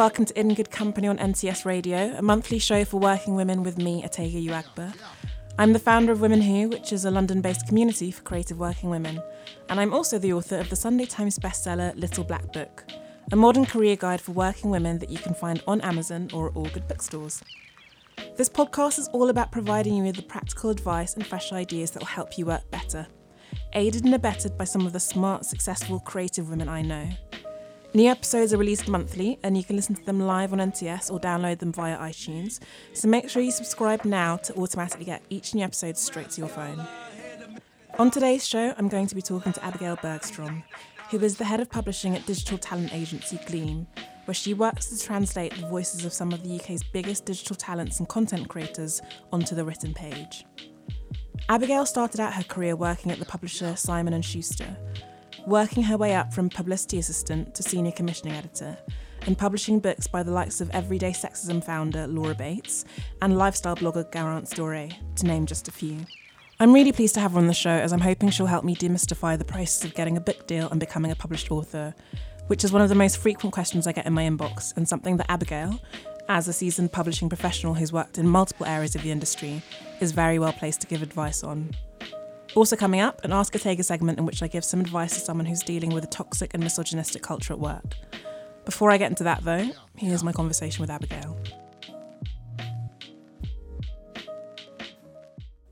welcome to In Good Company on NTS Radio, a monthly show for working women with me, Otegha Uwagba. I'm the founder of Women Who, which is a London based community for creative working women, and I'm also the author of the Sunday Times bestseller Little Black Book, a modern career guide for working women that you can find on Amazon or at all good bookstores. This podcast is all about providing you with the practical advice and fresh ideas that will help you work better, aided and abetted by some of the smart, successful, creative women I know. New episodes are released monthly, and you can listen to them live on NTS or download them via iTunes. So make sure you subscribe now to automatically get each new episode straight to your phone. On today's show, I'm going to be talking to Abigail Bergstrom, who is the head of publishing at digital talent agency Gleam, where she works to translate the voices of some of the UK's biggest digital talents and content creators onto the written page. Abigail started out her career working at the publisher Simon & Schuster, working her way up from publicity assistant to senior commissioning editor, and publishing books by the likes of everyday sexism founder Laura Bates and lifestyle blogger Garance Doré, to name just a few. I'm really pleased to have her on the show as I'm hoping she'll help me demystify the process of getting a book deal and becoming a published author, which is one of the most frequent questions I get in my inbox and something that Abigail, as a seasoned publishing professional who's worked in multiple areas of the industry, is very well placed to give advice on. Also, coming up, an Ask Otegha segment in which I give some advice to someone who's dealing with a toxic and misogynistic culture at work. Before I get into that, though, here's my conversation with Abigail.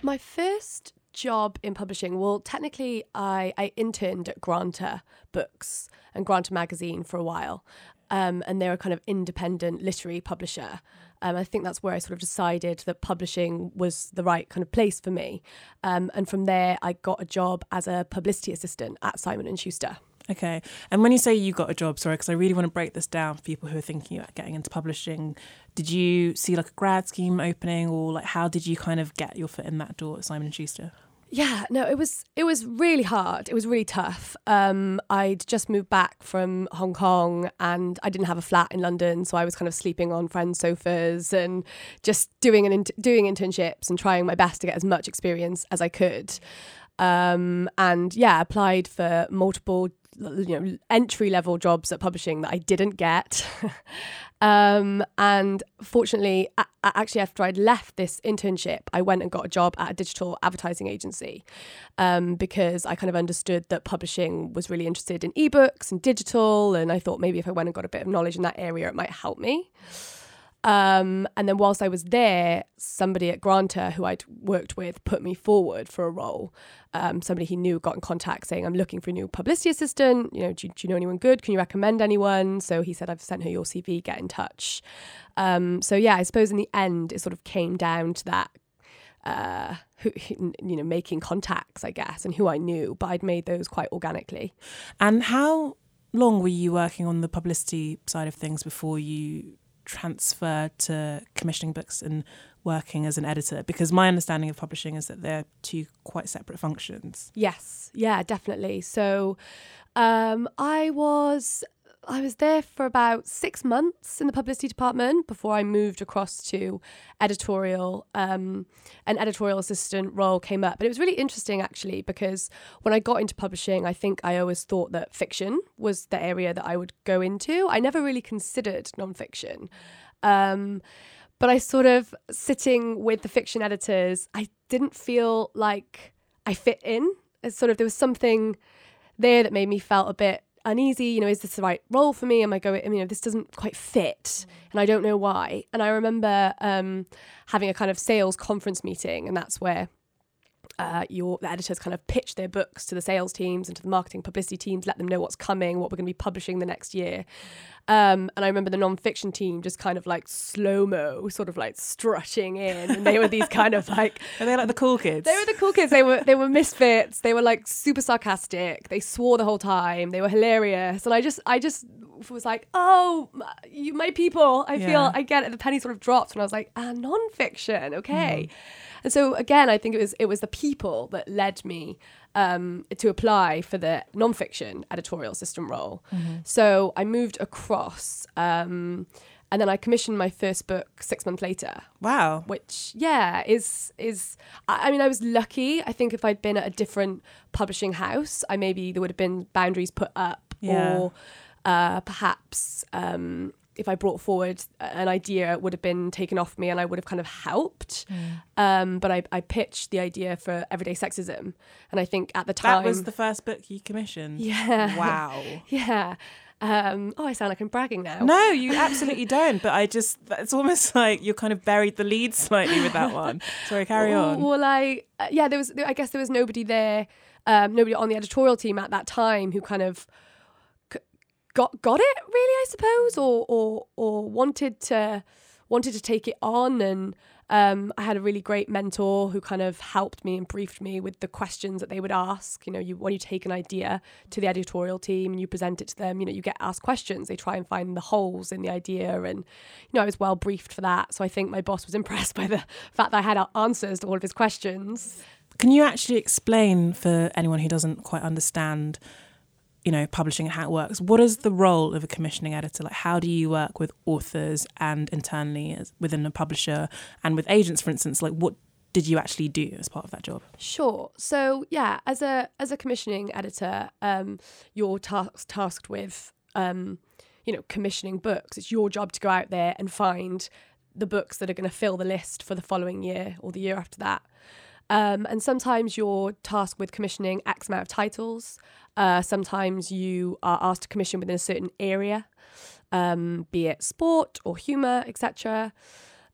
My first job in publishing, well, technically, I, I interned at Granta Books and Granta Magazine for a while. Um, and they're a kind of independent literary publisher. Um, I think that's where I sort of decided that publishing was the right kind of place for me. Um, and from there, I got a job as a publicity assistant at Simon and Schuster. Okay. And when you say you got a job, sorry, because I really want to break this down for people who are thinking about getting into publishing. Did you see like a grad scheme opening, or like how did you kind of get your foot in that door at Simon and Schuster? Yeah, no, it was it was really hard. It was really tough. Um, I'd just moved back from Hong Kong and I didn't have a flat in London, so I was kind of sleeping on friends' sofas and just doing an doing internships and trying my best to get as much experience as I could. Um, and yeah, applied for multiple you know entry level jobs at publishing that I didn't get. um, and fortunately, a- actually, after I'd left this internship, I went and got a job at a digital advertising agency um, because I kind of understood that publishing was really interested in ebooks and digital, and I thought maybe if I went and got a bit of knowledge in that area, it might help me. Um, and then whilst I was there, somebody at Granta who I'd worked with put me forward for a role. Um, somebody he knew got in contact saying, I'm looking for a new publicity assistant. You know, do, do, you know anyone good? Can you recommend anyone? So he said, I've sent her your CV, get in touch. Um, so yeah, I suppose in the end, it sort of came down to that uh, who, you know, making contacts, I guess, and who I knew, but I'd made those quite organically. And how long were you working on the publicity side of things before you transfer to commissioning books and working as an editor? Because my understanding of publishing is that they're two quite separate functions. Yes, yeah, definitely. So um, I was I was there for about six months in the publicity department before I moved across to editorial. Um, an editorial assistant role came up, but it was really interesting actually because when I got into publishing, I think I always thought that fiction was the area that I would go into. I never really considered nonfiction. Um, but I sort of sitting with the fiction editors, I didn't feel like I fit in. It's sort of there was something there that made me felt a bit uneasy. You know, is this the right role for me? Am I going? I mean, this doesn't quite fit, and I don't know why. And I remember um, having a kind of sales conference meeting, and that's where uh, your the editors kind of pitch their books to the sales teams and to the marketing publicity teams, let them know what's coming, what we're going to be publishing the next year. Um, and I remember the non-fiction team just kind of like slow mo, sort of like strutting in, and they were these kind of like. Are they like the cool kids? They were the cool kids. They were they were misfits. They were like super sarcastic. They swore the whole time. They were hilarious, and I just I just was like, oh, you my people. I yeah. feel I get it. The penny sort of dropped when I was like, ah, non-fiction, okay. Mm. And so again, I think it was it was the people that led me um, to apply for the nonfiction editorial assistant role. Mm-hmm. So I moved across. Um, and then I commissioned my first book six months later. Wow! Which, yeah, is is. I, I, mean, I was lucky. I think if I'd been at a different publishing house, I maybe there would have been boundaries put up, yeah. or uh, perhaps um, if I brought forward an idea, it would have been taken off me and I would have kind of helped. Um, but I, I pitched the idea for Everyday Sexism. And I think at the time. That was the first book you commissioned. Yeah. Wow. yeah. Um, oh, I sound like I'm bragging now. No, you absolutely don't. But I just, it's almost like you're kind of buried the lead slightly with that one. Sorry, carry on. Well, I, uh, yeah, there was, I guess there was nobody there, um, nobody on the editorial team at that time who kind of got got it really, I suppose, or or or wanted to wanted to take it on and um, I had a really great mentor who kind of helped me and briefed me with the questions that they would ask. You know, you when you take an idea to the editorial team and you present it to them, you know, you get asked questions. They try and find the holes in the idea, and you know, I was well briefed for that. So I think my boss was impressed by the fact that I had answers to all of his questions. Can you actually explain for anyone who doesn't quite understand? You know publishing and how it works. What is the role of a commissioning editor? Like how do you work with authors and internally as, within a publisher and with agents for instance? Like what did you actually do as part of that job? Sure. So yeah as a as a commissioning editor um you're tasked tasked with um you know commissioning books. It's your job to go out there and find the books that are going to fill the list for the following year or the year after that um, and sometimes you're tasked with commissioning X amount of titles. Uh, sometimes you are asked to commission within a certain area, um, be it sport or humour, etc.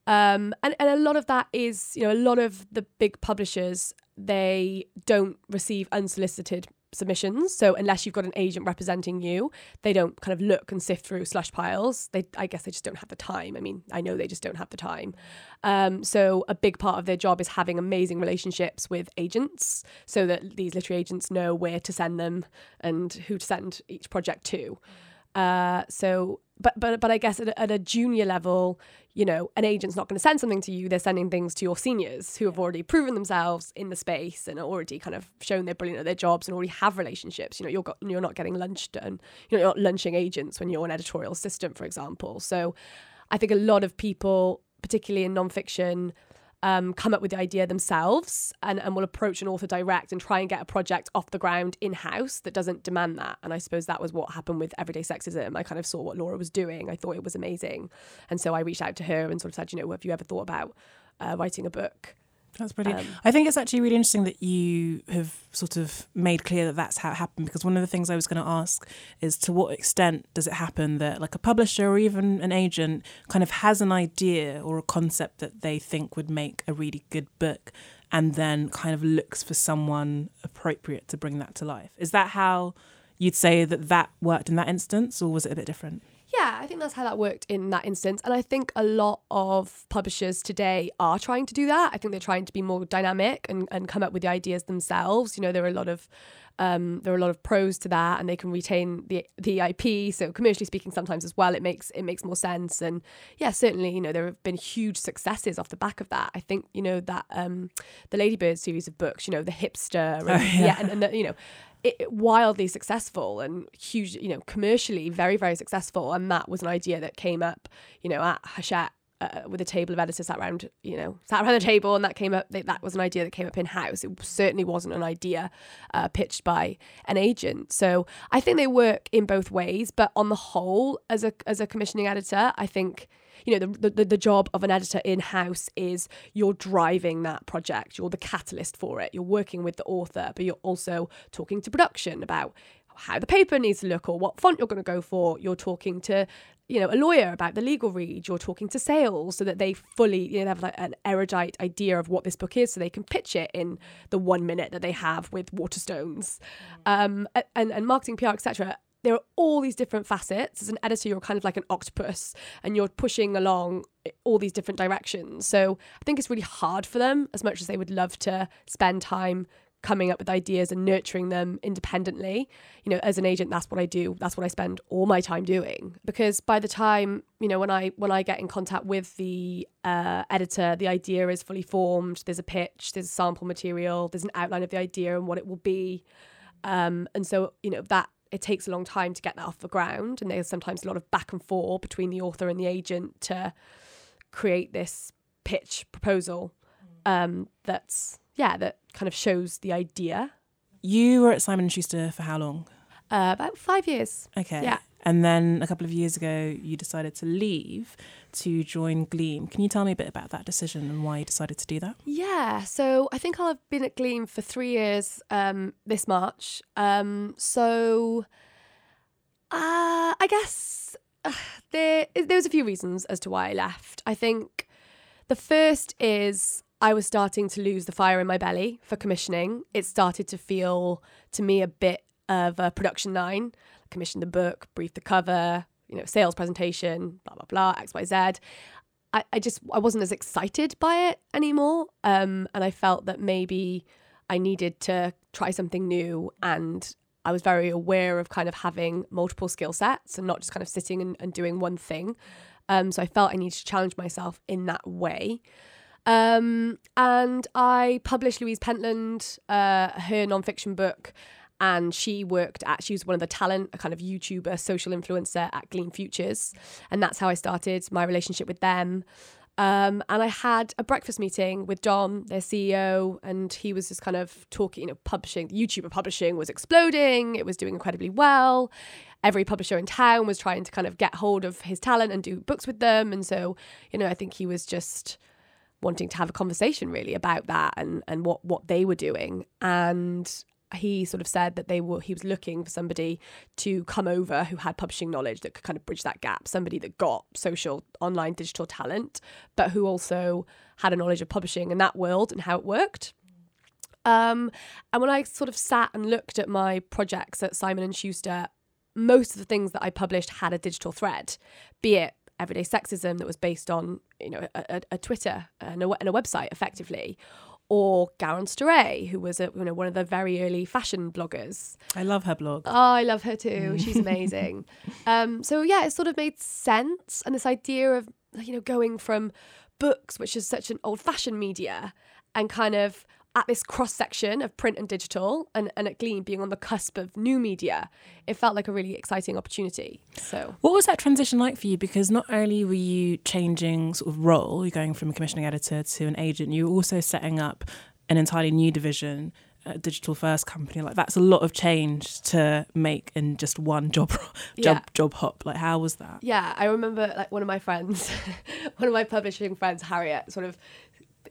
Um, and, and a lot of that is, you know, a lot of the big publishers, they don't receive unsolicited submissions. So unless you've got an agent representing you, they don't kind of look and sift through slush piles. They, I guess, they just don't have the time. I mean, I know they just don't have the time. Um, so a big part of their job is having amazing relationships with agents, so that these literary agents know where to send them and who to send each project to. Uh, so, but but but I guess at a, at a junior level, you know, an agent's not going to send something to you. They're sending things to your seniors who have already proven themselves in the space and are already kind of shown they're brilliant at their jobs and already have relationships. You know, you're got, you're not getting lunch done. You know, you're not lunching agents when you're an editorial assistant, for example. So, I think a lot of people, particularly in nonfiction, um, come up with the idea themselves and, and will approach an author direct and try and get a project off the ground in house that doesn't demand that. And I suppose that was what happened with Everyday Sexism. I kind of saw what Laura was doing. I thought it was amazing. And so I reached out to her and sort of said, you know, have you ever thought about uh, writing a book? That's brilliant. Um, I think it's actually really interesting that you have sort of made clear that that's how it happened because one of the things I was going to ask is to what extent does it happen that like a publisher or even an agent kind of has an idea or a concept that they think would make a really good book and then kind of looks for someone appropriate to bring that to life. Is that how you'd say that that worked in that instance or was it a bit different? Yeah, I think that's how that worked in that instance. And I think a lot of publishers today are trying to do that. I think they're trying to be more dynamic and, and come up with the ideas themselves. You know, there are a lot of um, there are a lot of pros to that and they can retain the the IP. So commercially speaking, sometimes as well, it makes it makes more sense. And yeah, certainly, you know, there have been huge successes off the back of that. I think, you know, that um, the Ladybird series of books, you know, the hipster and, oh, yeah. yeah, and, and the, you know, it, wildly successful and huge, you know, commercially very, very successful. And that was an idea that came up, you know, at Hachette uh, with a table of editors sat around, you know, sat around the table, and that came up. That was an idea that came up in house. It certainly wasn't an idea uh, pitched by an agent. So I think they work in both ways. But on the whole, as a as a commissioning editor, I think you know the, the the job of an editor in house is you're driving that project you're the catalyst for it you're working with the author but you're also talking to production about how the paper needs to look or what font you're going to go for. You're talking to you know a lawyer about the legal read. You're talking to sales so that they fully you know have like an erudite idea of what this book is so they can pitch it in the one minute that they have with waterstones um, and, and marketing pr etc there are all these different facets. As an editor, you're kind of like an octopus and you're pushing along all these different directions. So I think it's really hard for them, as much as they would love to spend time coming up with ideas and nurturing them independently. You know, as an agent, that's what I do. That's what I spend all my time doing. Because by the time, you know, when I when I get in contact with the uh, editor, the idea is fully formed. There's a pitch, there's sample material, there's an outline of the idea and what it will be. Um, and so, you know, that it takes a long time to get that off the ground and there's sometimes a lot of back and forth between the author and the agent to create this pitch proposal um, that's yeah that kind of shows the idea. You were at simon schuster for how long? Uh, about five years. Okay. Yeah And then a couple of years ago, you decided to leave to join Gleam. Can you tell me a bit about that decision and why you decided to do that? Yeah, so I think have been at Gleam for three years um, this March. Um, so uh, I guess uh, there there was a few reasons as to why I left. I think the first is I was starting to lose the fire in my belly for commissioning. It started to feel to me a bit of a production line. Commissioned the book, briefed the cover, you know, sales presentation, blah blah blah, X Y Z. I, I just I wasn't as excited by it anymore, um, and I felt that maybe I needed to try something new and I was very aware of kind of having multiple skill sets and not just kind of sitting and, and doing one thing. Um, so I felt I needed to challenge myself in that way. Um, and I published Louise Pentland, uh, her nonfiction book, and she worked at, she was one of the talent, a kind of YouTuber, social influencer at Gleam Futures. And that's how I started my relationship with them. Um, and I had a breakfast meeting with Dom, their CEO, and he was just kind of talking, you know, publishing, YouTuber publishing was exploding, it was doing incredibly well. Every publisher in town was trying to kind of get hold of his talent and do books with them. And so, you know, I think he was just wanting to have a conversation really about that and, and what, what they were doing. And he sort of said that they were he was looking for somebody to come over who had publishing knowledge that could kind of bridge that gap somebody that got social online digital talent but who also had a knowledge of publishing in that world and how it worked. Um, and when I sort of sat and looked at my projects at Simon and Schuster, most of the things that I published had a digital thread, be it everyday sexism that was based on you know a, a, a Twitter and a, and a website effectively, or Garance Doré, who was a, you know one of the very early fashion bloggers. I love her blog. Oh, I love her too. She's amazing. um, so yeah, it sort of made sense, and this idea of you know going from books, which is such an old-fashioned media, and kind of at this cross section of print and digital and, and at Gleam being on the cusp of new media, it felt like a really exciting opportunity. So What was that transition like for you? Because not only were you changing sort of role, you're going from a commissioning editor to an agent, you were also setting up an entirely new division, a digital first company. Like that's a lot of change to make in just one job job Yeah. job hop. Like how was that? yeah, I remember like one of my friends, one of my publishing friends, Harriet, sort of,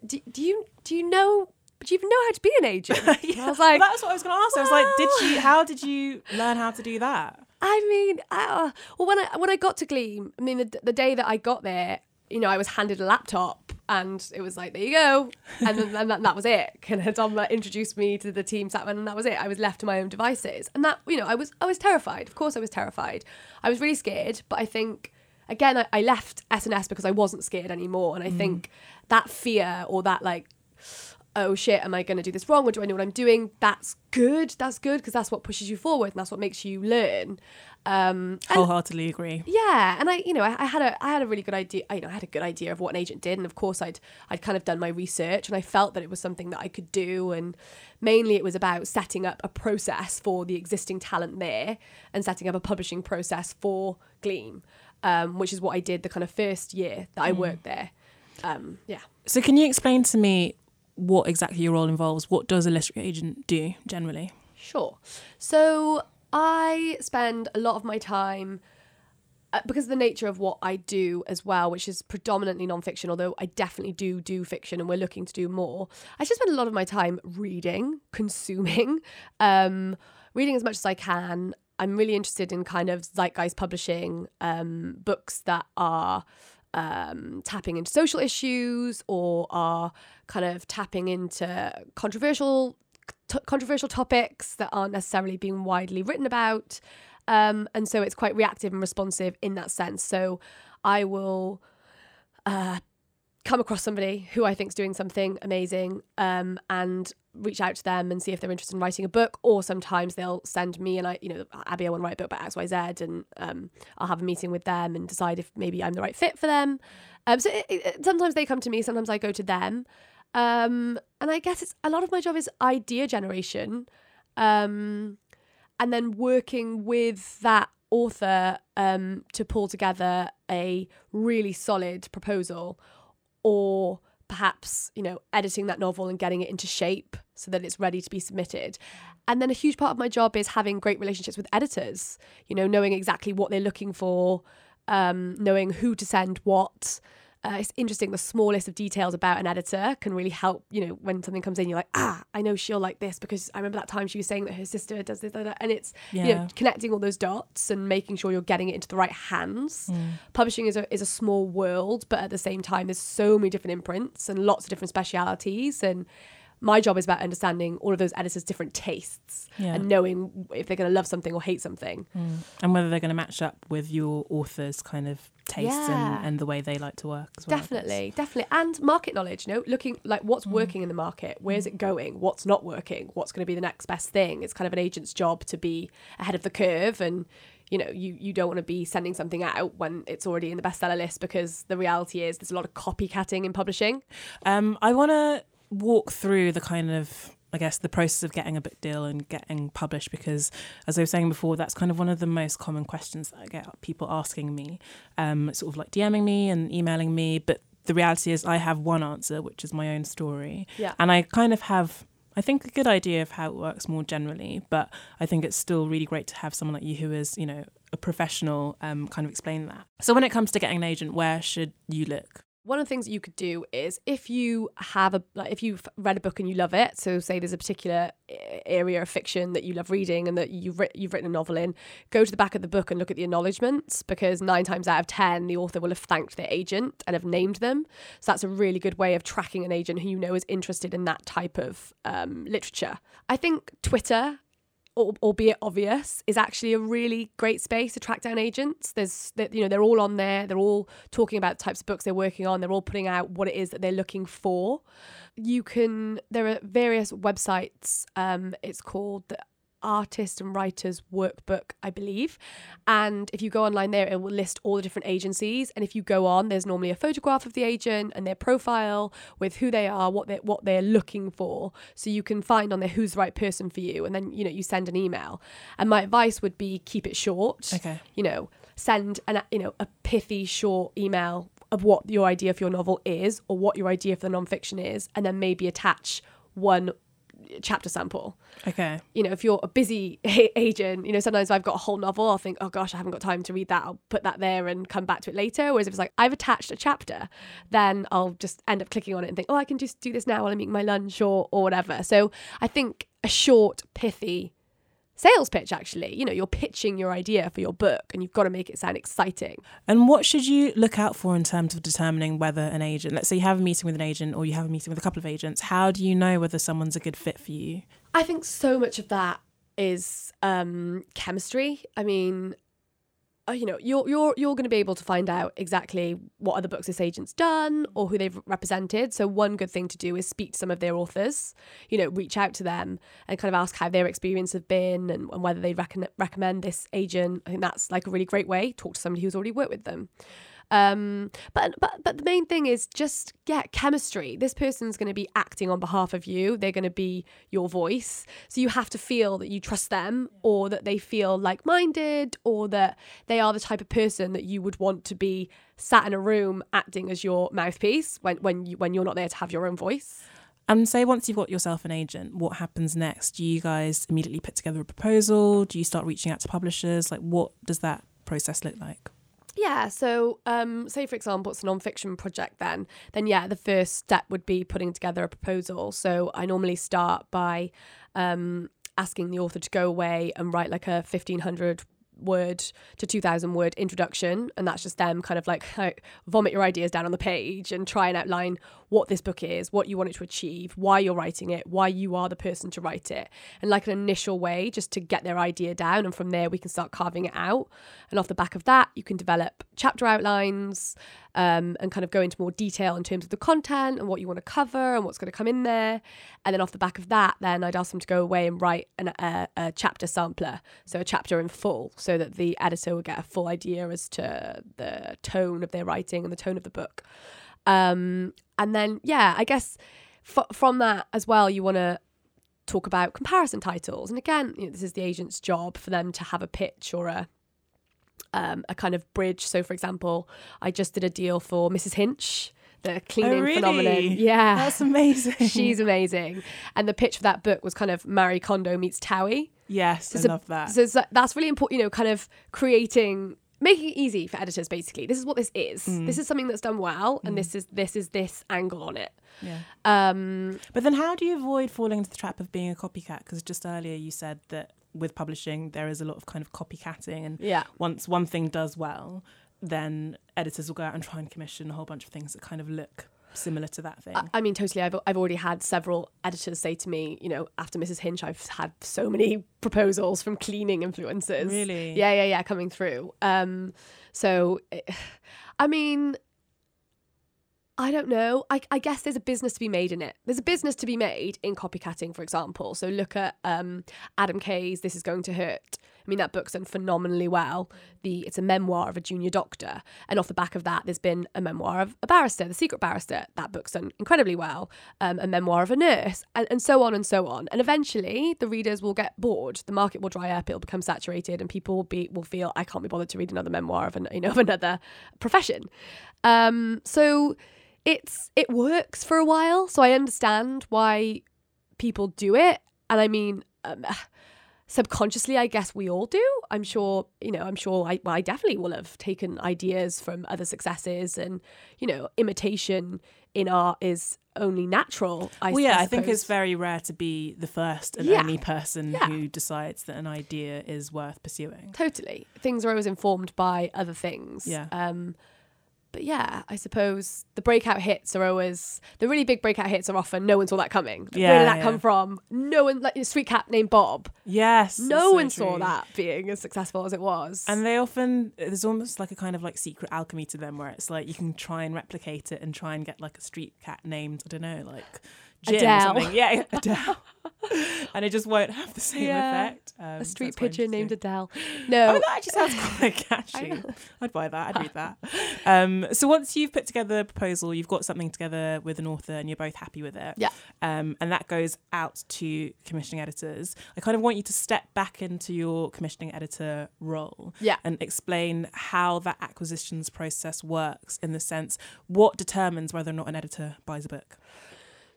do, do you do you know do you even know how to be an agent? And I was like, that's what I was going to ask. I was like, did you? How did you learn how to do that? I mean, uh, well, when I when I got to Gleam, I mean, the, the day that I got there, you know, I was handed a laptop, and it was like, there you go, and then and that, that was it. And Dom introduced me to the team, sat and that was it. I was left to my own devices, and that, you know, I was I was terrified. Of course, I was terrified. I was really scared, but I think. Again, I, I left S&S because I wasn't scared anymore. And I think that fear or that like oh shit, am I going to do this wrong or do I know what I'm doing? That's good. That's good because that's what pushes you forward and that's what makes you learn. Um, and Wholeheartedly agree. yeah, and I, you know, I, I had a, I had a really good idea. I, you know, I had a good idea of what an agent did, and of course, I'd, I'd kind of done my research, and I felt that it was something that I could do, and mainly it was about setting up a process for the existing talent there, and setting up a publishing process for Gleam, um, which is what I did the kind of first year that I worked there. Um, yeah. So can you explain to me what exactly your role involves? What does a literary agent do generally? Sure. So I spend a lot of my time uh, because of the nature of what I do as well, which is predominantly nonfiction, although I definitely do do fiction and we're looking to do more. I just spend a lot of my time reading, consuming, um, reading as much as I can. I'm really interested in kind of zeitgeist publishing um, books that are um, tapping into social issues or are kind of tapping into controversial t- controversial topics that aren't necessarily being widely written about. Um, and so it's quite reactive and responsive in that sense. So I will uh, come across somebody who I think is doing something amazing um, and reach out to them and see if they're interested in writing a book. Or sometimes they'll send me and I, you know, Abby, I want to write a book about X, Y, Z, and um, I'll have a meeting with them and decide if maybe I'm the right fit for them. Um, so it, it, sometimes they come to me, sometimes I go to them. Um, and I guess it's a lot of my job is idea generation, um, and then working with that author um, to pull together a really solid proposal or perhaps you know editing that novel and getting it into shape so that it's ready to be submitted. And then a huge part of my job is having great relationships with editors you know knowing exactly what they're looking for um, knowing who to send what uh, it's interesting the smallest of details about an editor can really help you know when something comes in you're like ah i know she'll like this because i remember that time she was saying that her sister does this and it's yeah. you know connecting all those dots and making sure you're getting it into the right hands mm. publishing is a, is a small world but at the same time there's so many different imprints and lots of different specialities and my job is about understanding all of those editors' different tastes yeah. and knowing if they're going to love something or hate something. Mm. And whether they're going to match up with your author's kind of tastes yeah. and, and, the way they like to work as well. Definitely, definitely. And market knowledge, you know, looking like what's mm. working in the market, where's it going, what's not working, what's going to be the next best thing. It's kind of an agent's job to be ahead of the curve and you know you you don't want to be sending something out when it's already in the bestseller list because the reality is there's a lot of copycatting in publishing um i want to walk through the kind of I guess the process of getting a book deal and getting published because as I was saying before that's kind of one of the most common questions that I get people asking me um, sort of like DMing me and emailing me. But the reality is I have one answer which is my own story. Yeah. and I kind of have I think a good idea of how it works more generally. But I think it's still really great to have someone like you who is you know a professional um, kind of explain that. So when it comes to getting an agent where should you look one of the things that you could do is if you have a like if you've read a book and you love it so say there's a particular area of fiction that you love reading and that you've writ- you've written a novel in go to the back of the book and look at the acknowledgements because 9 times out of 10 the author will have thanked their agent and have named them. So that's a really good way of tracking an agent who you know is interested in that type of um, literature. I think twitter albeit obvious, is actually a really great space to track down agents. There's, you know, they're all on there. They're all talking about types of books they're working on. They're all putting out what it is that they're looking for. You can. There are various websites. Um, it's called the artist and writers workbook, I believe. And if you go online there, it will list all the different agencies. And if you go on, there's normally a photograph of the agent and their profile with who they are, what they what they're looking for. So you can find on there who's the right person for you. And then, you know, you send an email. And my advice would be keep it short. Okay. You know, send an you know, a pithy short email of what your idea for your novel is or what your idea for the nonfiction is, and then maybe attach one chapter sample. Okay. You know, if you're a busy agent, you know, sometimes I've got a whole novel, I'll think, oh gosh, I haven't got time to read that. I'll put that there and come back to it later. Whereas if it's like, I've attached a chapter, then I'll just end up clicking on it and think, oh, I can just do this now while I'm eating my lunch or, or whatever. So I think a short, pithy sales pitch actually. You know you're pitching your idea for your book and you've got to make it sound exciting. And what should you look out for in terms of determining whether an agent let's say you have a meeting with an agent or you have a meeting with a couple of agents how do you know whether someone's a good fit for you? I think so much of that is um, chemistry. I mean Uh, you know you're you're you're going to be able to find out exactly what other books this agent's done or who they've represented. So one good thing to do is speak to some of their authors you know reach out to them and kind of ask how their experience have been and, and whether they rec- recommend this agent. I think that's like a really great way. Talk to somebody who's already worked with them um, but but but the main thing is just get chemistry. This person's going to be acting on behalf of you. They're going to be your voice. So you have to feel that you trust them, or that they feel like-minded, or that they are the type of person that you would want to be sat in a room acting as your mouthpiece when when you when you're not there to have your own voice. And say once you've got yourself an agent, what happens next? Do you guys immediately put together a proposal? Do you start reaching out to publishers? Like, what does that process look like? Yeah, so um, say for example it's a non-fiction project then then yeah the first step would be putting together a proposal. So I normally start by um, asking the author to go away and write like a 1500 word to 2000 word introduction and that's just them kind of like, like vomit your ideas down on the page and try and outline what this book is what you want it to achieve why you're writing it why you are the person to write it and like an initial way just to get their idea down and from there we can start carving it out and off the back of that you can develop chapter outlines um, and kind of go into more detail in terms of the content and what you want to cover and what's going to come in there. And then off the back of that, then I'd ask them to go away and write an, a, a chapter sampler, so a chapter in full, so that the editor would get a full idea as to the tone of their writing and the tone of the book. Um, and then, yeah, I guess f- from that as well, you want to talk about comparison titles. And again, you know, this is the agent's job for them to have a pitch or a um, a kind of bridge. So, for example, I just did a deal for Mrs. Hinch, the cleaning Oh, really? phenomenon. Yeah. That's amazing. She's amazing. And the pitch for that book was kind of Marie Kondo meets Towie. yes, I So- love that. So that's really important, you know, kind of creating making it easy for editors basically. This is what this is. Mm. This is something that's done well and this is this is this angle on it. yeah. Um But then, how do you avoid falling into the trap of being a copycat? Because just earlier you said that with publishing there is a lot of kind of copycatting, and yeah. once one thing does well, then editors will go out and try and commission a whole bunch of things that kind of look similar to that thing. I- I mean, totally. I've I've already had several editors say to me, you know, after Mrs. Hinch, I've had so many proposals from cleaning influencers. Really? Yeah, yeah, yeah, coming through. Um, so, eh, I mean, I don't know. I, I guess there's a business to be made in it. There's a business to be made in copycatting, for example. So look at um, Adam Kay's "This Is Going to Hurt." I mean, that book's done phenomenally well. The it's a memoir of a junior doctor, and off the back of that, there's been a memoir of a barrister, the secret barrister. That book's done incredibly well. Um, a memoir of a nurse, and, and so on and so on. And eventually, the readers will get bored. The market will dry up. It'll become saturated, and people will be will feel I can't be bothered to read another memoir of an you know of another profession. Um, so it's it works for a while. So I understand why people do it, and I mean. Um, subconsciously i guess we all do i'm sure you know i'm sure i well i definitely will have taken ideas from other successes and you know imitation in art is only natural I, well, yeah, I, I, think it's very rare to be the first and Yeah. only person Yeah. who decides that an idea is worth pursuing. totally things are always informed by other things Yeah. um but yeah i suppose the breakout hits are always the really big breakout hits are often no one saw that coming. Like, where did that yeah. come from? No one like a street cat named bob. Yes, no that's so one saw that being as successful as it was. And they often there's almost like a kind of like secret alchemy to them where it's like you can try and replicate it and try and get like a street cat named I don't know like Jim Adele. or something. Yeah, Adele. and it just won't have the same Yeah. effect. Um, a street quite pigeon named. Adele. Oh, No, that actually sounds quite catchy. I'd buy that. I'd read that. Um, so once you've put together a proposal, you've got something together with an author, and you're both happy with it. Yeah. Um, and that goes out to commissioning editors. I kind of want you to step back into your commissioning editor role. Yeah. And explain how that acquisitions process works in the sense what determines whether or not an editor buys a book.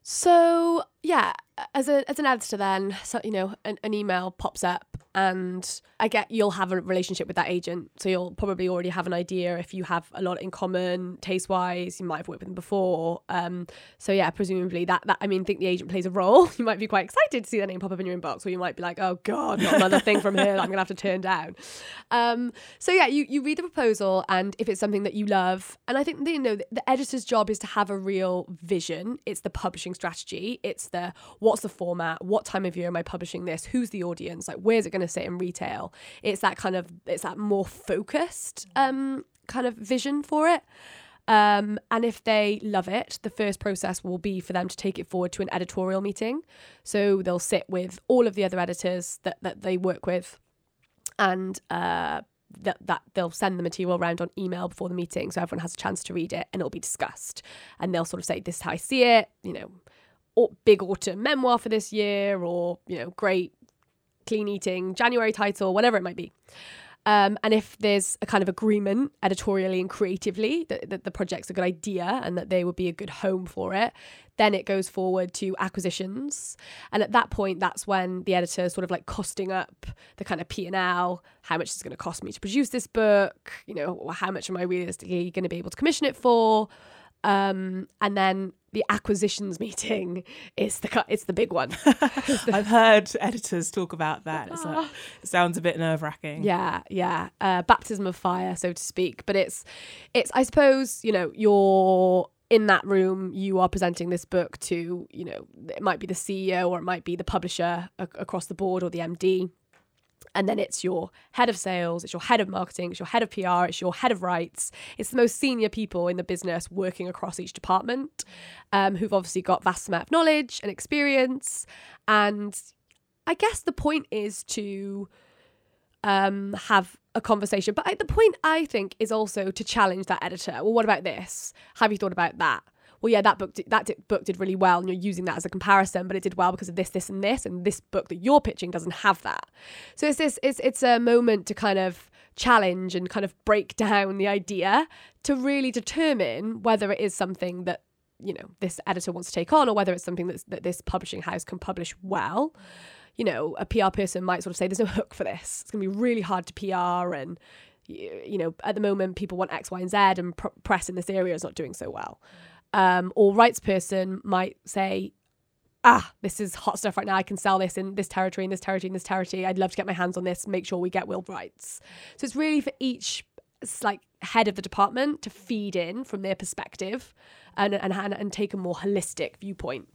So yeah, as a as an editor, then so you know an, an email pops up, and I get you'll have a relationship with that agent, so you'll probably already have an idea if you have a lot in common taste wise. You might have worked with them before. Um, so yeah, presumably that that I mean, think the agent plays a role. You might be quite excited to see their name pop up in your inbox, or you might be like, oh god, not another thing from here that I'm gonna have to turn down. Um, so yeah, you you read the proposal, and if it's something that you love, and I think you know the, the editor's job is to have a real vision. It's the publishing strategy. It's the what's the format, what time of year am I publishing this, who's the audience, like where's it going to sit in retail. It's that kind of it's that more focused um kind of vision for it. Um, and if they love it, the first process will be for them to take it forward to an editorial meeting. So they'll sit with all of the other editors that, that they work with and uh, that, that they'll send the material around on email before the meeting so everyone has a chance to read it and it'll be discussed. And they'll sort of say, This is how I see it, you know, big autumn memoir for this year, or, you know, great clean eating January title, whatever it might be. Um, and if there's a kind of agreement editorially and creatively that, that the project's a good idea and that they would be a good home for it, then it goes forward to acquisitions. And at that point, that's when the editor is sort of like costing up the kind of P and L, how much is going to cost me to produce this book, you know, how much am I realistically going to be able to commission it for? Um, and then the acquisitions meeting is the it's the big one. I've heard editors talk about that. It's like, it sounds a bit nerve wracking. Yeah, yeah. Uh, baptism of fire, so to speak. But it's, it's. I suppose you know you're in that room. You are presenting this book to you know it might be the CEO or it might be the publisher across the board or the MD. And then it's your head of sales, it's your head of marketing, it's your head of PR, it's your head of rights. It's the most senior people in the business working across each department um, who've obviously got vast amount of knowledge and experience. And I guess the point is to um, have a conversation. But the point I think is also to challenge that editor. Well, what about this? Have you thought about that? Well, yeah, that book did, that book did really well, and you're using that as a comparison, but it did well because of this, this, and this, and this book that you're pitching doesn't have that. So it's this, it's it's a moment to kind of challenge and kind of break down the idea to really determine whether it is something that you know this editor wants to take on or whether it's something that's, that this publishing house can publish well. You know a pr person might sort of say there's no hook for this. It's going to be really hard to pr and you know at the moment people want x y and z and pr- press in this area is not doing so well um, or rights person might say ah, this is hot stuff right now. I can sell this in this territory, in this territory, in this territory. I'd love to get my hands on this, make sure we get world rights. So it's really for each like head of the department to feed in from their perspective and, and, and take a more holistic viewpoint.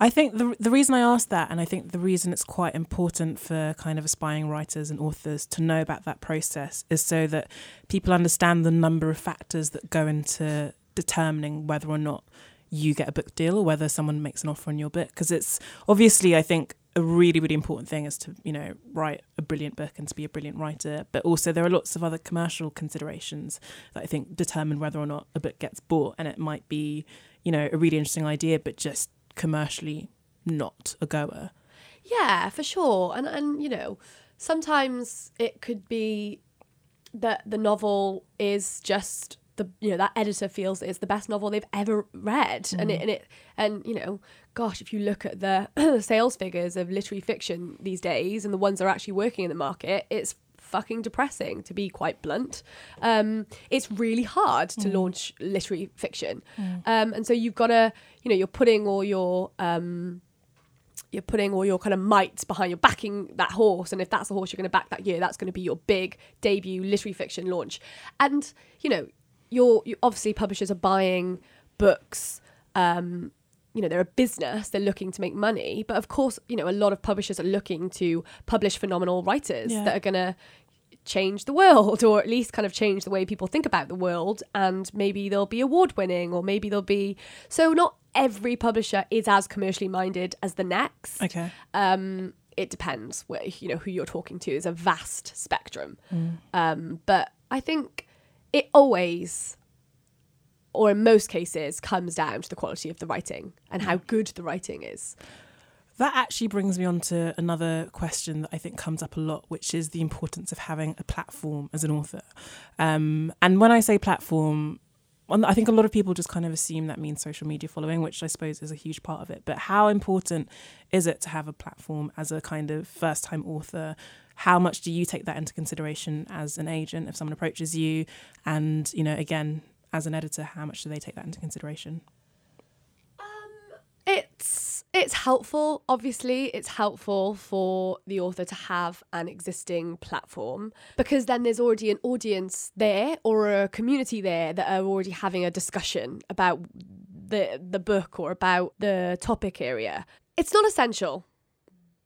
I think the, the reason I asked that, and I think the reason it's quite important for kind of aspiring writers and authors to know about that process is so that people understand the number of factors that go into determining whether or not you get a book deal or whether someone makes an offer on your book because it's obviously I think a really really important thing is to you know write a brilliant book and to be a brilliant writer. But also there are lots of other commercial considerations that I think determine whether or not a book gets bought and it might be you know a really interesting idea but just commercially not a goer. Yeah for sure. And and you know sometimes it could be that the novel is just the you know that editor feels it's the best novel they've ever read mm. and it and it and you know gosh if you look at the sales figures of literary fiction these days and the ones that are actually working in the market it's fucking depressing to be quite blunt um, it's really hard to mm. launch literary fiction mm. um, and so you've got to you know you're putting all your um, you're putting all your kind of might behind you're backing that horse and if that's the horse you're going to back that year that's going to be your big debut literary fiction launch and you know you're you, obviously publishers are buying books um, you know they're a business they're looking to make money but of course you know a lot of publishers are looking to publish phenomenal writers yeah. that are going to change the world or at least kind of change the way people think about the world and maybe they'll be award winning or maybe they'll be so not every publisher is as commercially minded as the next okay um it depends where you know who you're talking to is a vast spectrum mm. um but i think it always or in most cases comes down to the quality of the writing and how good the writing is that actually brings me on to another question that I think comes up a lot, which is the importance of having a platform as an author. Um, and when I say platform, I think a lot of people just kind of assume that means social media following, which I suppose is a huge part of it. But how important is it to have a platform as a kind of first time author how much do you take that into consideration as an agent if someone approaches you? And you know again as an editor how much do they take that into consideration? Um, it's it's helpful obviously. It's helpful for the author to have an existing platform because then there's already an audience there or a community there that are already having a discussion about the the book or about the topic area. It's not essential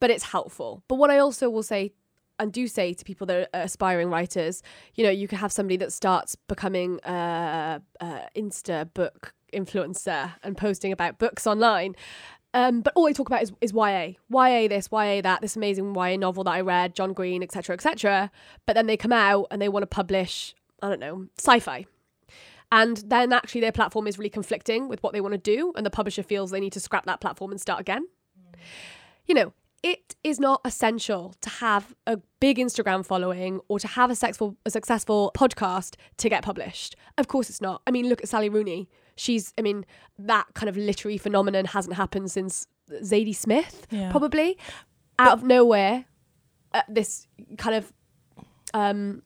but it's helpful. But what i also will say and do say to people that are aspiring writers, you know, you can have somebody that starts becoming a, a Insta book influencer and posting about books online. Um, but all they talk about is, is YA, YA this, YA that, this amazing YA novel that I read, John Green, etc., etc. But then they come out and they want to publish, I don't know, sci-fi, and then actually their platform is really conflicting with what they want to do, and the publisher feels they need to scrap that platform and start again. Mm. You know, it is not essential to have a big Instagram following or to have a successful a successful podcast to get published. Of course it's not. I mean, look at Sally Rooney. She's I mean, that kind of literary phenomenon hasn't happened since Zadie Smith, yeah. probably. Out of nowhere, uh, this kind of um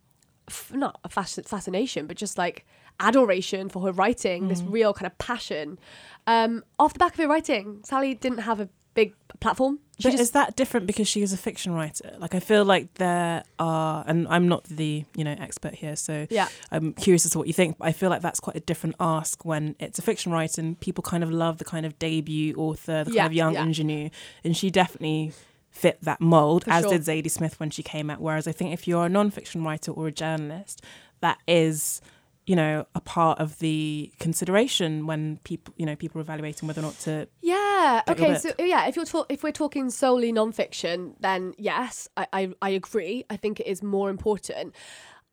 f- not a fasc- fascination, but just like adoration for her writing, mm. this real kind of passion. Um, off the back of her writing, Sally didn't have a big platform. She but just, is that different because she is a fiction writer? Like I feel like there are, and I'm not the you know expert here, so yeah. I'm curious as to what you think. But I feel like that's quite a different ask when it's a fiction writer and people kind of love the kind of debut author, the yeah, kind of young yeah. ingenue, and she definitely fit that mold, For as sure. did Zadie Smith when she came out. Whereas I think if you're a non-fiction writer or a journalist, that is you know a part of the consideration when people you know people are evaluating whether or not to yeah okay so oh, yeah if you're ta- if we're talking solely non-fiction then yes I, I i agree. I think it is more important.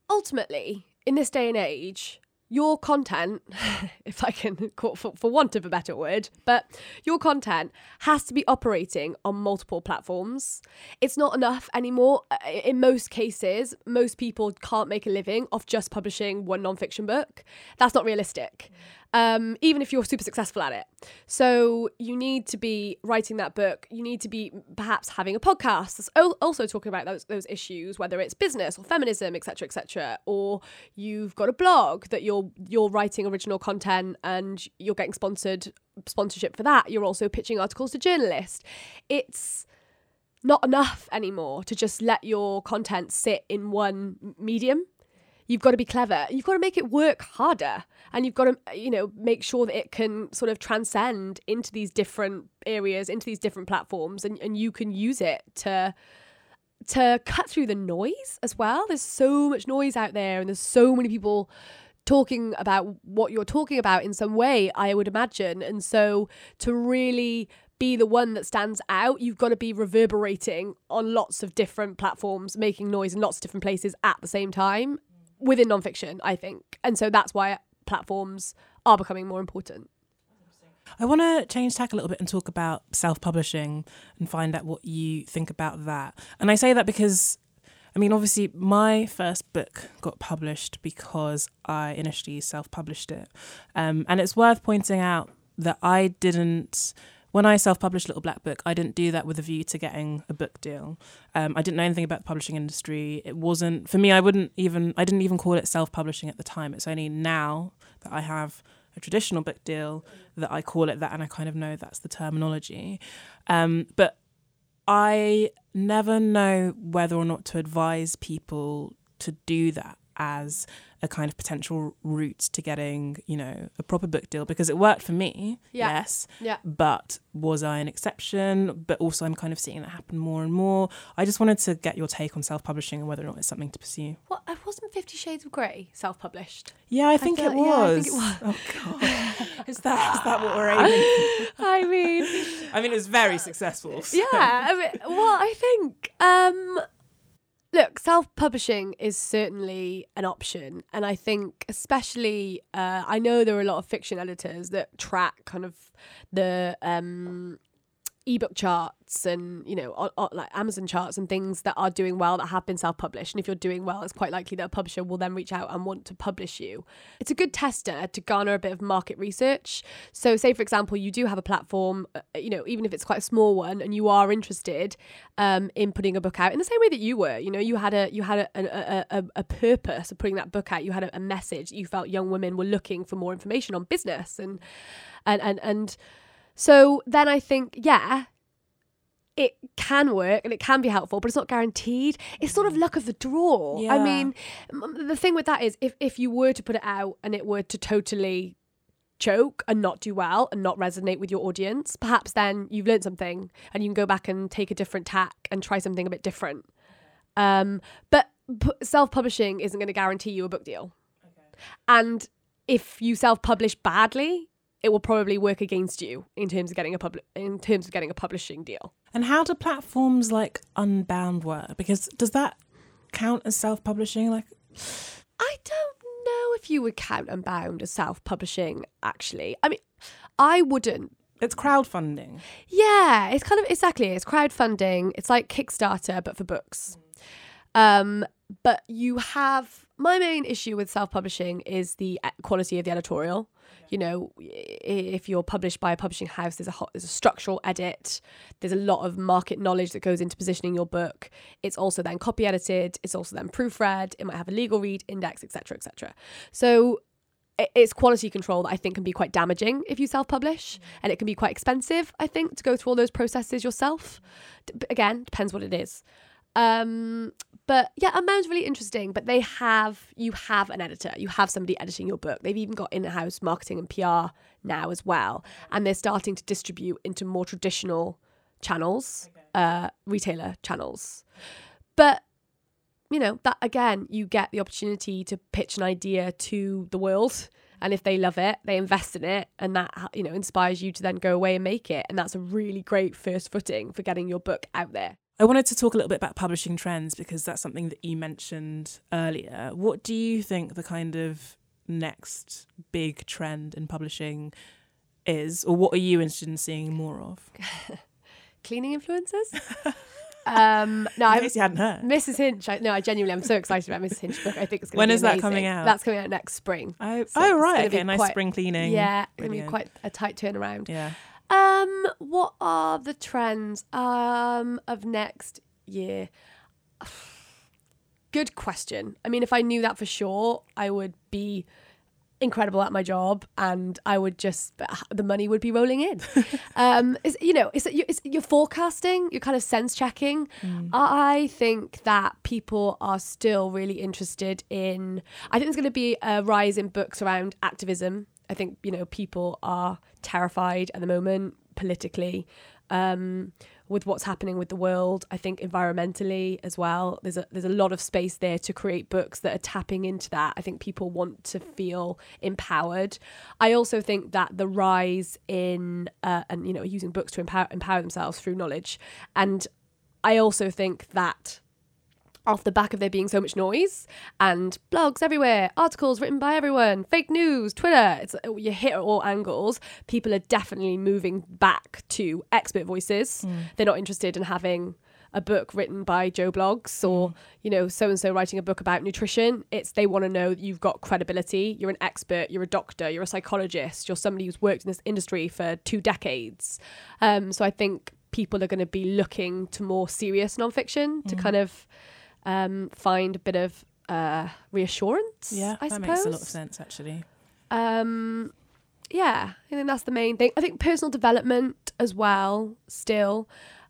Ultimately in this day and age your content, if I can call for, for want of a better word, but your content has to be operating on multiple platforms. It's not enough anymore. Uh, in most cases, most people can't make a living off just publishing one nonfiction book. That's not realistic. Um, even if you're super successful at it. So you need to be writing that book. You need to be perhaps having a podcast that's also talking about those those issues, whether it's business or feminism, etc., etc. Or you've got a blog that you're you're writing original content and you're getting sponsored sponsorship for that. You're also pitching articles to journalists. It's not enough anymore to just let your content sit in one medium. You've got to be clever. You've got to make it work harder. And you've got to, you know, make sure that it can sort of transcend into these different areas, into these different platforms, and, and you can use it to to cut through the noise as well. There's so much noise out there and there's so many people talking about what you're talking about in some way, I would imagine. And so to really be the one that stands out, you've got to be reverberating on lots of different platforms, making noise in lots of different places at the same time within nonfiction, I think. And so that's why platforms are becoming more important. I want to change tack a little bit and talk about self publishing and find out what you think about that. And I say that because I mean, obviously, my first book got published because I initially self published it. Um, and it's worth pointing out that I didn't, when I self published Little Black Book, I didn't do that with a view to getting a book deal. Um, I didn't know anything about the publishing industry. It wasn't, for me, I wouldn't even, I didn't even call it self publishing at the time. It's only now that I have a traditional book deal that I call it that and I kind of know that's the terminology. Um, but I never know whether or not to advise people to do that as a kind of potential route to getting, you know, a proper book deal because it worked for me. Yeah. Yes. Yeah. But was I an exception? But also, I'm kind of seeing that happen more and more. I just wanted to get your take on self publishing and whether or not it's something to pursue. What? I wasn't Fifty Shades of Grey self published? Yeah, I think, I it yeah, I think it was. Oh, God. is, that, is that what we're aiming I mean, I mean, it was very successful. So. Yeah. I mean, well, I think. Um, Look, self publishing is certainly an option. And I think, especially, uh, I know there are a lot of fiction editors that track kind of the um, ebook charts and you know like amazon charts and things that are doing well that have been self-published. And if you're doing well it's quite likely that a publisher will then reach out and want to publish you. It's a good tester to garner a bit of market research. So say for example you do have a platform uh, you know even if it's quite a small one and you are interested um, in putting a book out in the same way that you were. You know you had a you had a, a, a, a purpose of putting that book out. You had a, a message. You felt young women were looking for more information on business and and and and so then I think, yeah, it can work and it can be helpful, but it's not guaranteed. It's sort of luck of the draw. Yeah. I mean, the thing with that is if, if you were to put it out and it were to totally choke and not do well and not resonate with your audience, perhaps then you've learned something and you can go back and take a different tack and try something a bit different. Um, but p- self publishing isn't going to guarantee you a book deal. Okay. And if you self publish badly, it will probably work against you in terms of getting a public in terms of getting a publishing deal. And how do platforms like Unbound work? Because does that count as self-publishing? Like, I don't know if you would count Unbound as self-publishing. Actually, I mean, I wouldn't. It's crowdfunding. Yeah, it's kind of exactly. It's crowdfunding. It's like Kickstarter, but for books. Um, but you have my main issue with self-publishing is the quality of the editorial you know, if you're published by a publishing house, there's a there's a structural edit. There's a lot of market knowledge that goes into positioning your book. It's also then copy edited. It's also then proofread. It might have a legal read, index, etc., etc. So it's quality control that I think can be quite damaging if you self publish, mm. and it can be quite expensive. I think to go through all those processes yourself. D- again, depends what it is. Um, but yeah, Unbound's really interesting. But they have you have an editor, you have somebody editing your book. They've even got in-house marketing and PR now as well, and they're starting to distribute into more traditional channels, uh, retailer channels. But you know that again, you get the opportunity to pitch an idea to the world. And if they love it, they invest in it, and that you know inspires you to then go away and make it. And that's a really great first footing for getting your book out there. I wanted to talk a little bit about publishing trends because that's something that you mentioned earlier. What do you think the kind of next big trend in publishing is, or what are you interested in seeing more of? Cleaning influencers. um, no, I hadn't heard. Mrs. Hinch. I, no, I genuinely, I'm so excited about Mrs. Hinch book. I think it's going to When be is that amazing. coming out? That's coming out next spring. Oh, So oh right, okay, nice quite- spring cleaning. Yeah, it's going to be quite a tight turnaround. Yeah. Um, what are the trends um of next year? Good question. I mean, if I knew that for sure, I would be incredible at my job, and I would just the money would be rolling in. um, it's, you know, it's, it's you're forecasting, you're kind of sense checking. I think that people are still really interested in. I think there's going to be a rise in books around activism. I think you know people are terrified at the moment politically um, with what's happening with the world. I think environmentally as well. There's a there's a lot of space there to create books that are tapping into that. I think people want to feel empowered. I also think that the rise in uh, and you know using books to empower empower themselves through knowledge, and I also think that off the back of there being so much noise and blogs everywhere, articles written by everyone, fake news, Twitter, it's oh, you hit at all angles. People are definitely moving back to expert voices. Hmm. They're not interested in having a book written by Joe Bloggs or hmm. you know so and so writing a book about nutrition. It's they want to know that you've got credibility. You're an expert. You're a doctor. You're a psychologist. You're somebody who's worked in this industry for two decades. Um, so I think people are going to be looking to more serious nonfiction to hmm. kind of um, find a bit of uh, reassurance. Yeah, I that suppose. makes a lot of sense actually. Um, yeah, I think that's the main thing. I think personal development as well, still,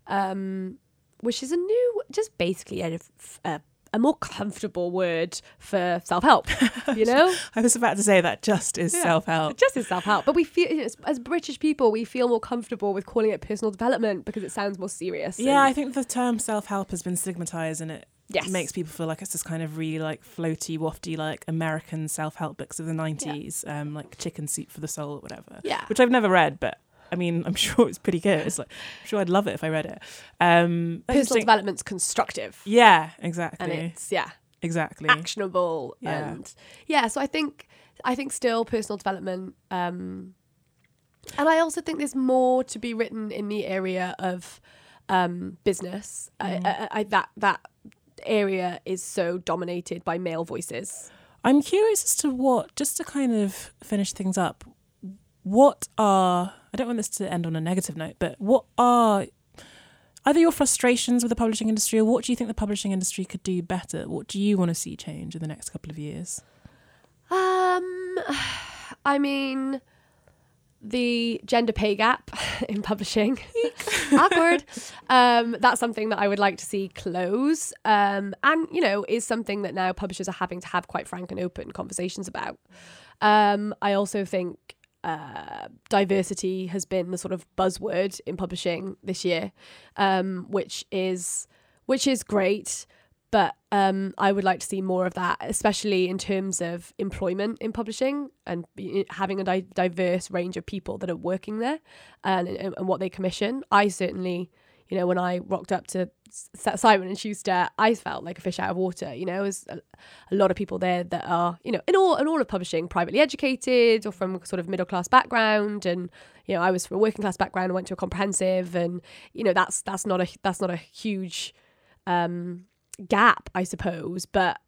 um, which is a new, just basically a, a, a more comfortable word for self help. You know, I was about to say that just is Yeah. self help. just is self help. But we feel as, as British people, we feel more comfortable with calling it personal development because it sounds more serious. Yeah, I think the term self help has been stigmatized and it Yes. makes people feel like it's this kind of really like floaty, wafty, like American self help books of the 90s, um, like Chicken Soup for the Soul or whatever. Yeah. Which I've never read, but I mean, I'm sure it's pretty good. It's like, I'm sure I'd love it if I read it. Um, personal development's constructive. Yeah, exactly. And it's yeah, Exactly. actionable Yeah. and yeah so i think i think still personal development um and i also think there's more to be written in the area of um business I, I, I that that area is so dominated by male voices I'm curious as to what, just to kind of finish things up, what are, I don't want this to end on a negative note, but what are either your frustrations with the publishing industry or what do you think the publishing industry could do better? What do you want to see change in the next couple of years? um i mean the gender pay gap in publishing. Awkward. Um that's something that i would like to see close. Um and you know is something that now publishers are having to have quite frank and open conversations about. Um i also think uh, diversity has been the sort of buzzword in publishing this year, um, which is which is great. But um, I would like to see more of that, especially in terms of employment in publishing and having a di- diverse range of people that are working there and, and, and what they commission. I certainly, you know, when I rocked up to Simon and Schuster, I felt like a fish out of water. You know, there's a, a lot of people there that are, you know, in all in all of publishing, privately educated or from sort of middle class background, and you know, I was from a working class background went to a comprehensive, and you know, that's that's not a that's not a huge um, gap, I suppose, but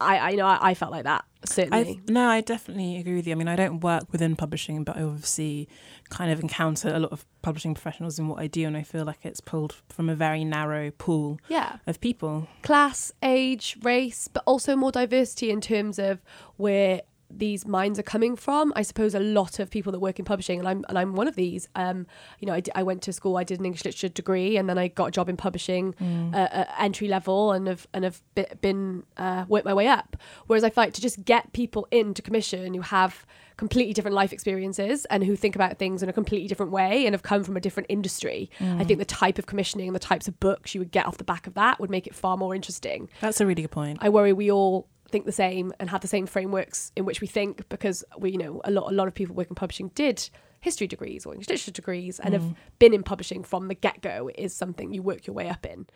I, I you know I, I felt like that certainly. I, no, I definitely agree with you. I mean, I don't work within publishing, but I obviously kind of encounter a lot of publishing professionals in what I do, and I feel like it's pulled from a very narrow pool yeah, of people. class, age, race, but also more diversity in terms of where these minds are coming from. I suppose a lot of people that work in publishing, and I'm and I'm one of these. Um, you know, I, d- I went to school, I did an English literature degree, and then I got a job in publishing, uh, uh, entry level, and have and have be- been uh, worked my way up. Whereas I feel like to just get people into commission who have completely different life experiences and who think about things in a completely different way and have come from a different industry. I think the type of commissioning and the types of books you would get off the back of that would make it far more interesting. That's a really good point. I worry we all think the same and have the same frameworks in which we think because we, you know, a lot a lot of people working in publishing did history degrees or English literature degrees and have been in publishing from the get go. is something you work your way up in.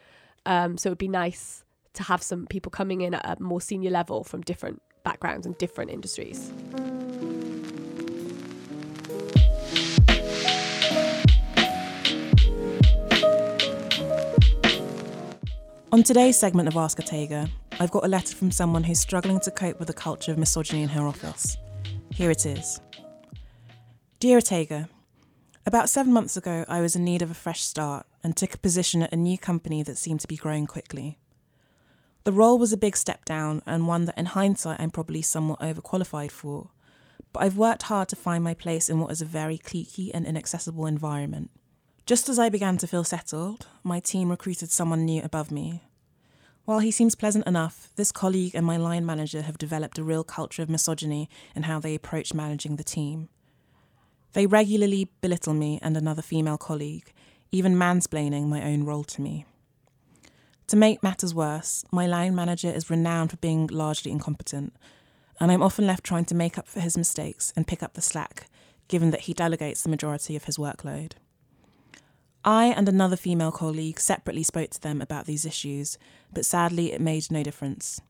Um, so it'd be nice to have some people coming in at a more senior level from different backgrounds and different industries. On today's segment of Ask Otegha, I've got a letter from someone who's struggling to cope with the culture of misogyny in her office. Here it is. Dear Otegha, about seven months ago, I was in need of a fresh start and took a position at a new company that seemed to be growing quickly. The role was a big step down and one that, in hindsight, I'm probably somewhat overqualified for, but I've worked hard to find my place in what is a very cliquey and inaccessible environment. Just as I began to feel settled, my team recruited someone new above me. While he seems pleasant enough, this colleague and my line manager have developed a real culture of misogyny in how they approach managing the team. They regularly belittle me and another female colleague, even mansplaining my own role to me. To make matters worse, my line manager is renowned for being largely incompetent, and I'm often left trying to make up for his mistakes and pick up the slack, given that he delegates the majority of his workload. I and another female colleague separately spoke to them about these issues, but sadly it made no difference.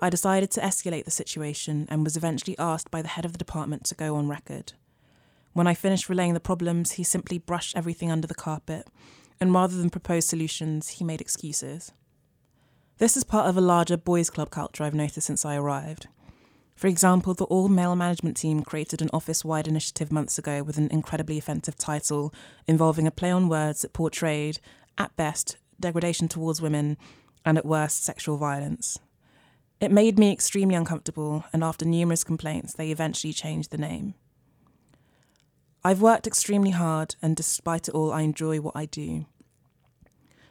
I decided to escalate the situation and was eventually asked by the head of the department to go on record. When I finished relaying the problems, he simply brushed everything under the carpet, and rather than propose solutions, he made excuses. This is part of a larger boys' club culture I've noticed since I arrived. For example, the all male management team created an office wide initiative months ago with an incredibly offensive title involving a play on words that portrayed, at best, degradation towards women and at worst, sexual violence. It made me extremely uncomfortable, and after numerous complaints, they eventually changed the name. I've worked extremely hard, and despite it all, I enjoy what I do.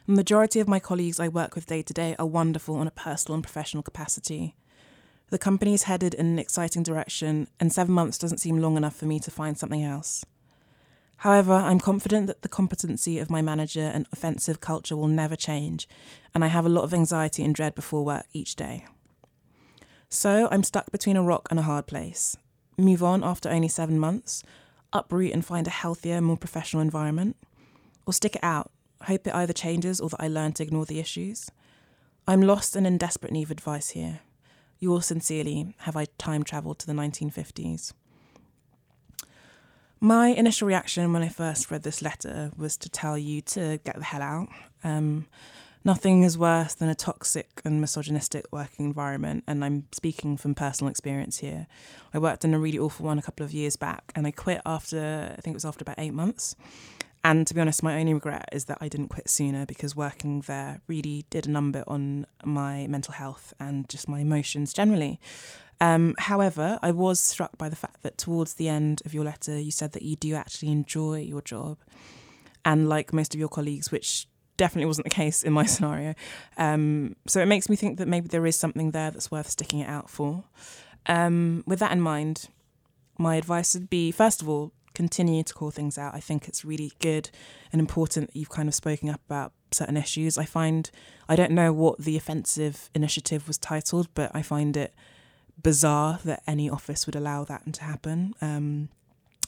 The majority of my colleagues I work with day to day are wonderful on a personal and professional capacity. The company is headed in an exciting direction, and seven months doesn't seem long enough for me to find something else. However, I'm confident that the competency of my manager and offensive culture will never change, and I have a lot of anxiety and dread before work each day. So I'm stuck between a rock and a hard place. Move on after only seven months, uproot and find a healthier, more professional environment, or stick it out, hope it either changes or that I learn to ignore the issues. I'm lost and in desperate need of advice here. Yours sincerely, have I time travelled to the 1950s? My initial reaction when I first read this letter was to tell you to get the hell out. Um, nothing is worse than a toxic and misogynistic working environment, and I'm speaking from personal experience here. I worked in a really awful one a couple of years back, and I quit after, I think it was after about eight months. And to be honest, my only regret is that I didn't quit sooner because working there really did a number on my mental health and just my emotions generally. Um, however, I was struck by the fact that towards the end of your letter, you said that you do actually enjoy your job. And like most of your colleagues, which definitely wasn't the case in my scenario. Um, so it makes me think that maybe there is something there that's worth sticking it out for. Um, with that in mind, my advice would be first of all, continue to call things out. I think it's really good and important that you've kind of spoken up about certain issues. I find, I don't know what the offensive initiative was titled, but I find it bizarre that any office would allow that to happen. Um,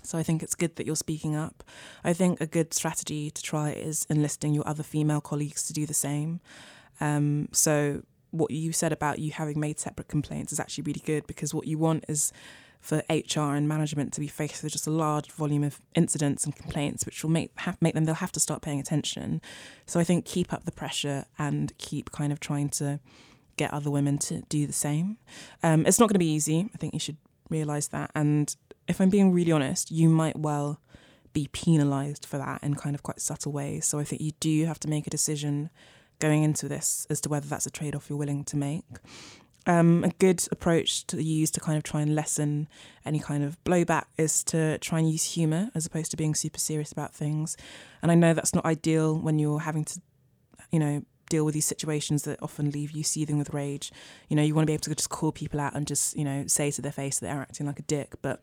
so I think it's good that you're speaking up. I think a good strategy to try is enlisting your other female colleagues to do the same. Um, so what you said about you having made separate complaints is actually really good because what you want is for HR and management to be faced with just a large volume of incidents and complaints, which will make have, make them they'll have to start paying attention. So I think keep up the pressure and keep kind of trying to get other women to do the same. Um, it's not going to be easy. I think you should realize that. And if I'm being really honest, you might well be penalized for that in kind of quite subtle ways. So I think you do have to make a decision going into this as to whether that's a trade off you're willing to make um, a good approach to use to kind of try and lessen any kind of blowback is to try and use humour as opposed to being super serious about things. And I know that's not ideal when you're having to, you know, deal with these situations that often leave you seething with rage. You know, you want to be able to just call people out and just, you know, say to their face that they're acting like a dick. But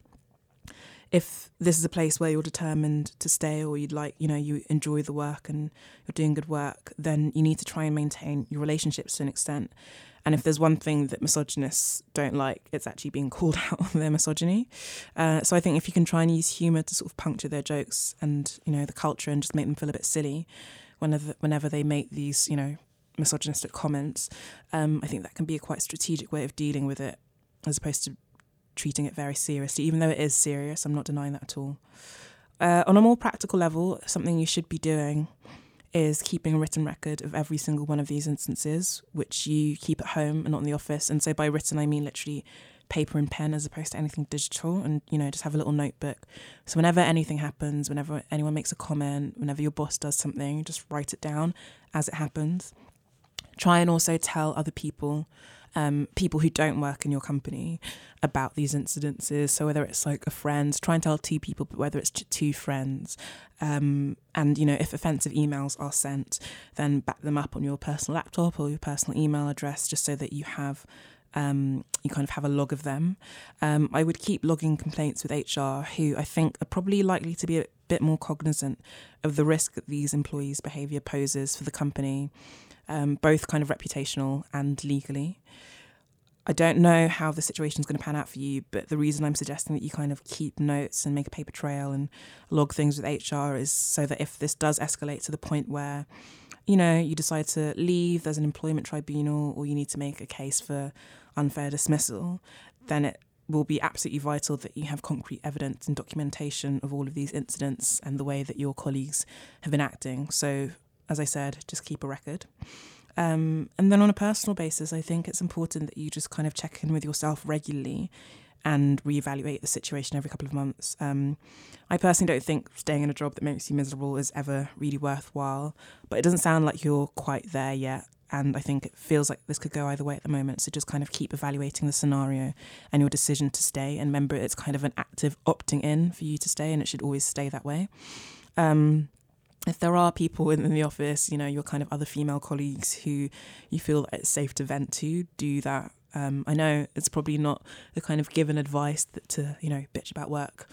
if this is a place where you're determined to stay or you'd like, you know, you enjoy the work and you're doing good work, then you need to try and maintain your relationships to an extent. And if there's one thing that misogynists don't like, it's actually being called out on their misogyny. Uh, so I think if you can try and use humour to sort of puncture their jokes and you know the culture and just make them feel a bit silly, whenever whenever they make these you know misogynistic comments, um, I think that can be a quite strategic way of dealing with it. as opposed to treating it very seriously, even though it is serious. I'm not denying that at all. Uh, on a more practical level, something you should be doing is keeping a written record of every single one of these instances, which you keep at home and not in the office. And so by written, I mean literally paper and pen as opposed to anything digital and you know just have a little notebook so whenever anything happens whenever anyone makes a comment whenever your boss does something just write it down as it happens try and also tell other people um, people who don't work in your company about these incidences. So whether it's like a friend, try and tell two people, but whether it's two friends, um, and you know if offensive emails are sent, then back them up on your personal laptop or your personal email address, just so that you have. Um, you kind of have a log of them. Um, I would keep logging complaints with HR, who I think are probably likely to be a bit more cognizant of the risk that these employees' behaviour poses for the company, um, both kind of reputational and legally. I don't know how the situation is going to pan out for you, but the reason I'm suggesting that you kind of keep notes and make a paper trail and log things with HR is so that if this does escalate to the point where, you know, you decide to leave, there's an employment tribunal, or you need to make a case for unfair dismissal, then it will be absolutely vital that you have concrete evidence and documentation of all of these incidents and the way that your colleagues have been acting. So, as I said, just keep a record. Um, and then on a personal basis, I think it's important that you just kind of check in with yourself regularly and reevaluate the situation every couple of months. Um, I personally don't think staying in a job that makes you miserable is ever really worthwhile, but it doesn't sound like you're quite there yet. And I think it feels like this could go either way at the moment. So just kind of keep evaluating the scenario and your decision to stay. And remember, it's kind of an active opting in for you to stay, and it should always stay that way. Um, if there are people in, the office, you know, your kind of other female colleagues who you feel it's safe to vent to, do that. Um, I know it's probably not the kind of given advice that to, you know, bitch about work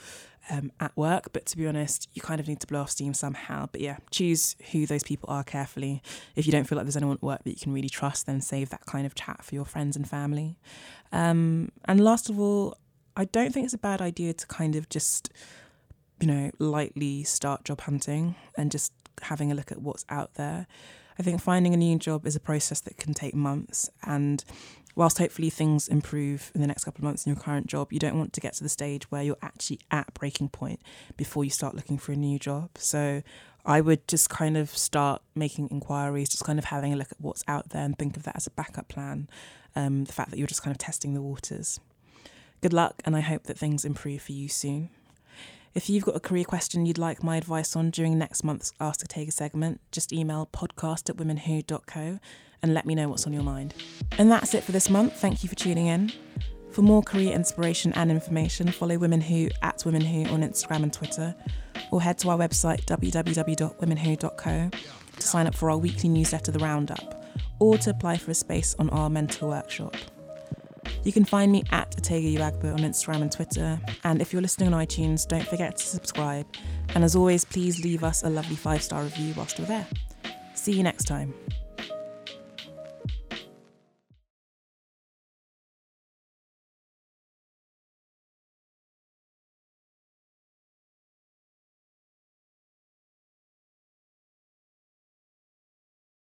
um, at work, but to be honest, you kind of need to blow off steam somehow. But yeah, choose who those people are carefully. If you don't feel like there's anyone at work that you can really trust, then save that kind of chat for your friends and family. Um, and last of all, I don't think it's a bad idea to kind of just you know, lightly start job hunting and just having a look at what's out there. I think finding a new job is a process that can take months. And whilst hopefully things improve in the next couple of months in your current job, you don't want to get to the stage where you're actually at breaking point before you start looking for a new job. So I would just kind of start making inquiries, just kind of having a look at what's out there and think of that as a backup plan. Um, the fact that you're just kind of testing the waters. Good luck, and I hope that things improve for you soon. If you've got a career question you'd like my advice on during next month's Ask Otegha segment, just email podcast at womenwho.co and let me know what's on your mind. And that's it for this month. Thank you for tuning in. For more career inspiration and information, follow Women Who at Women Who on Instagram and Twitter, or head to our website www.womenwho.co to sign up for our weekly newsletter, The Roundup, or to apply for a space on our mentor workshop. You can find me at Otegha Uwagba on Instagram and Twitter. And if you're listening on iTunes, don't forget to subscribe. And as always, please leave us a lovely five star review whilst you're there. See you next time.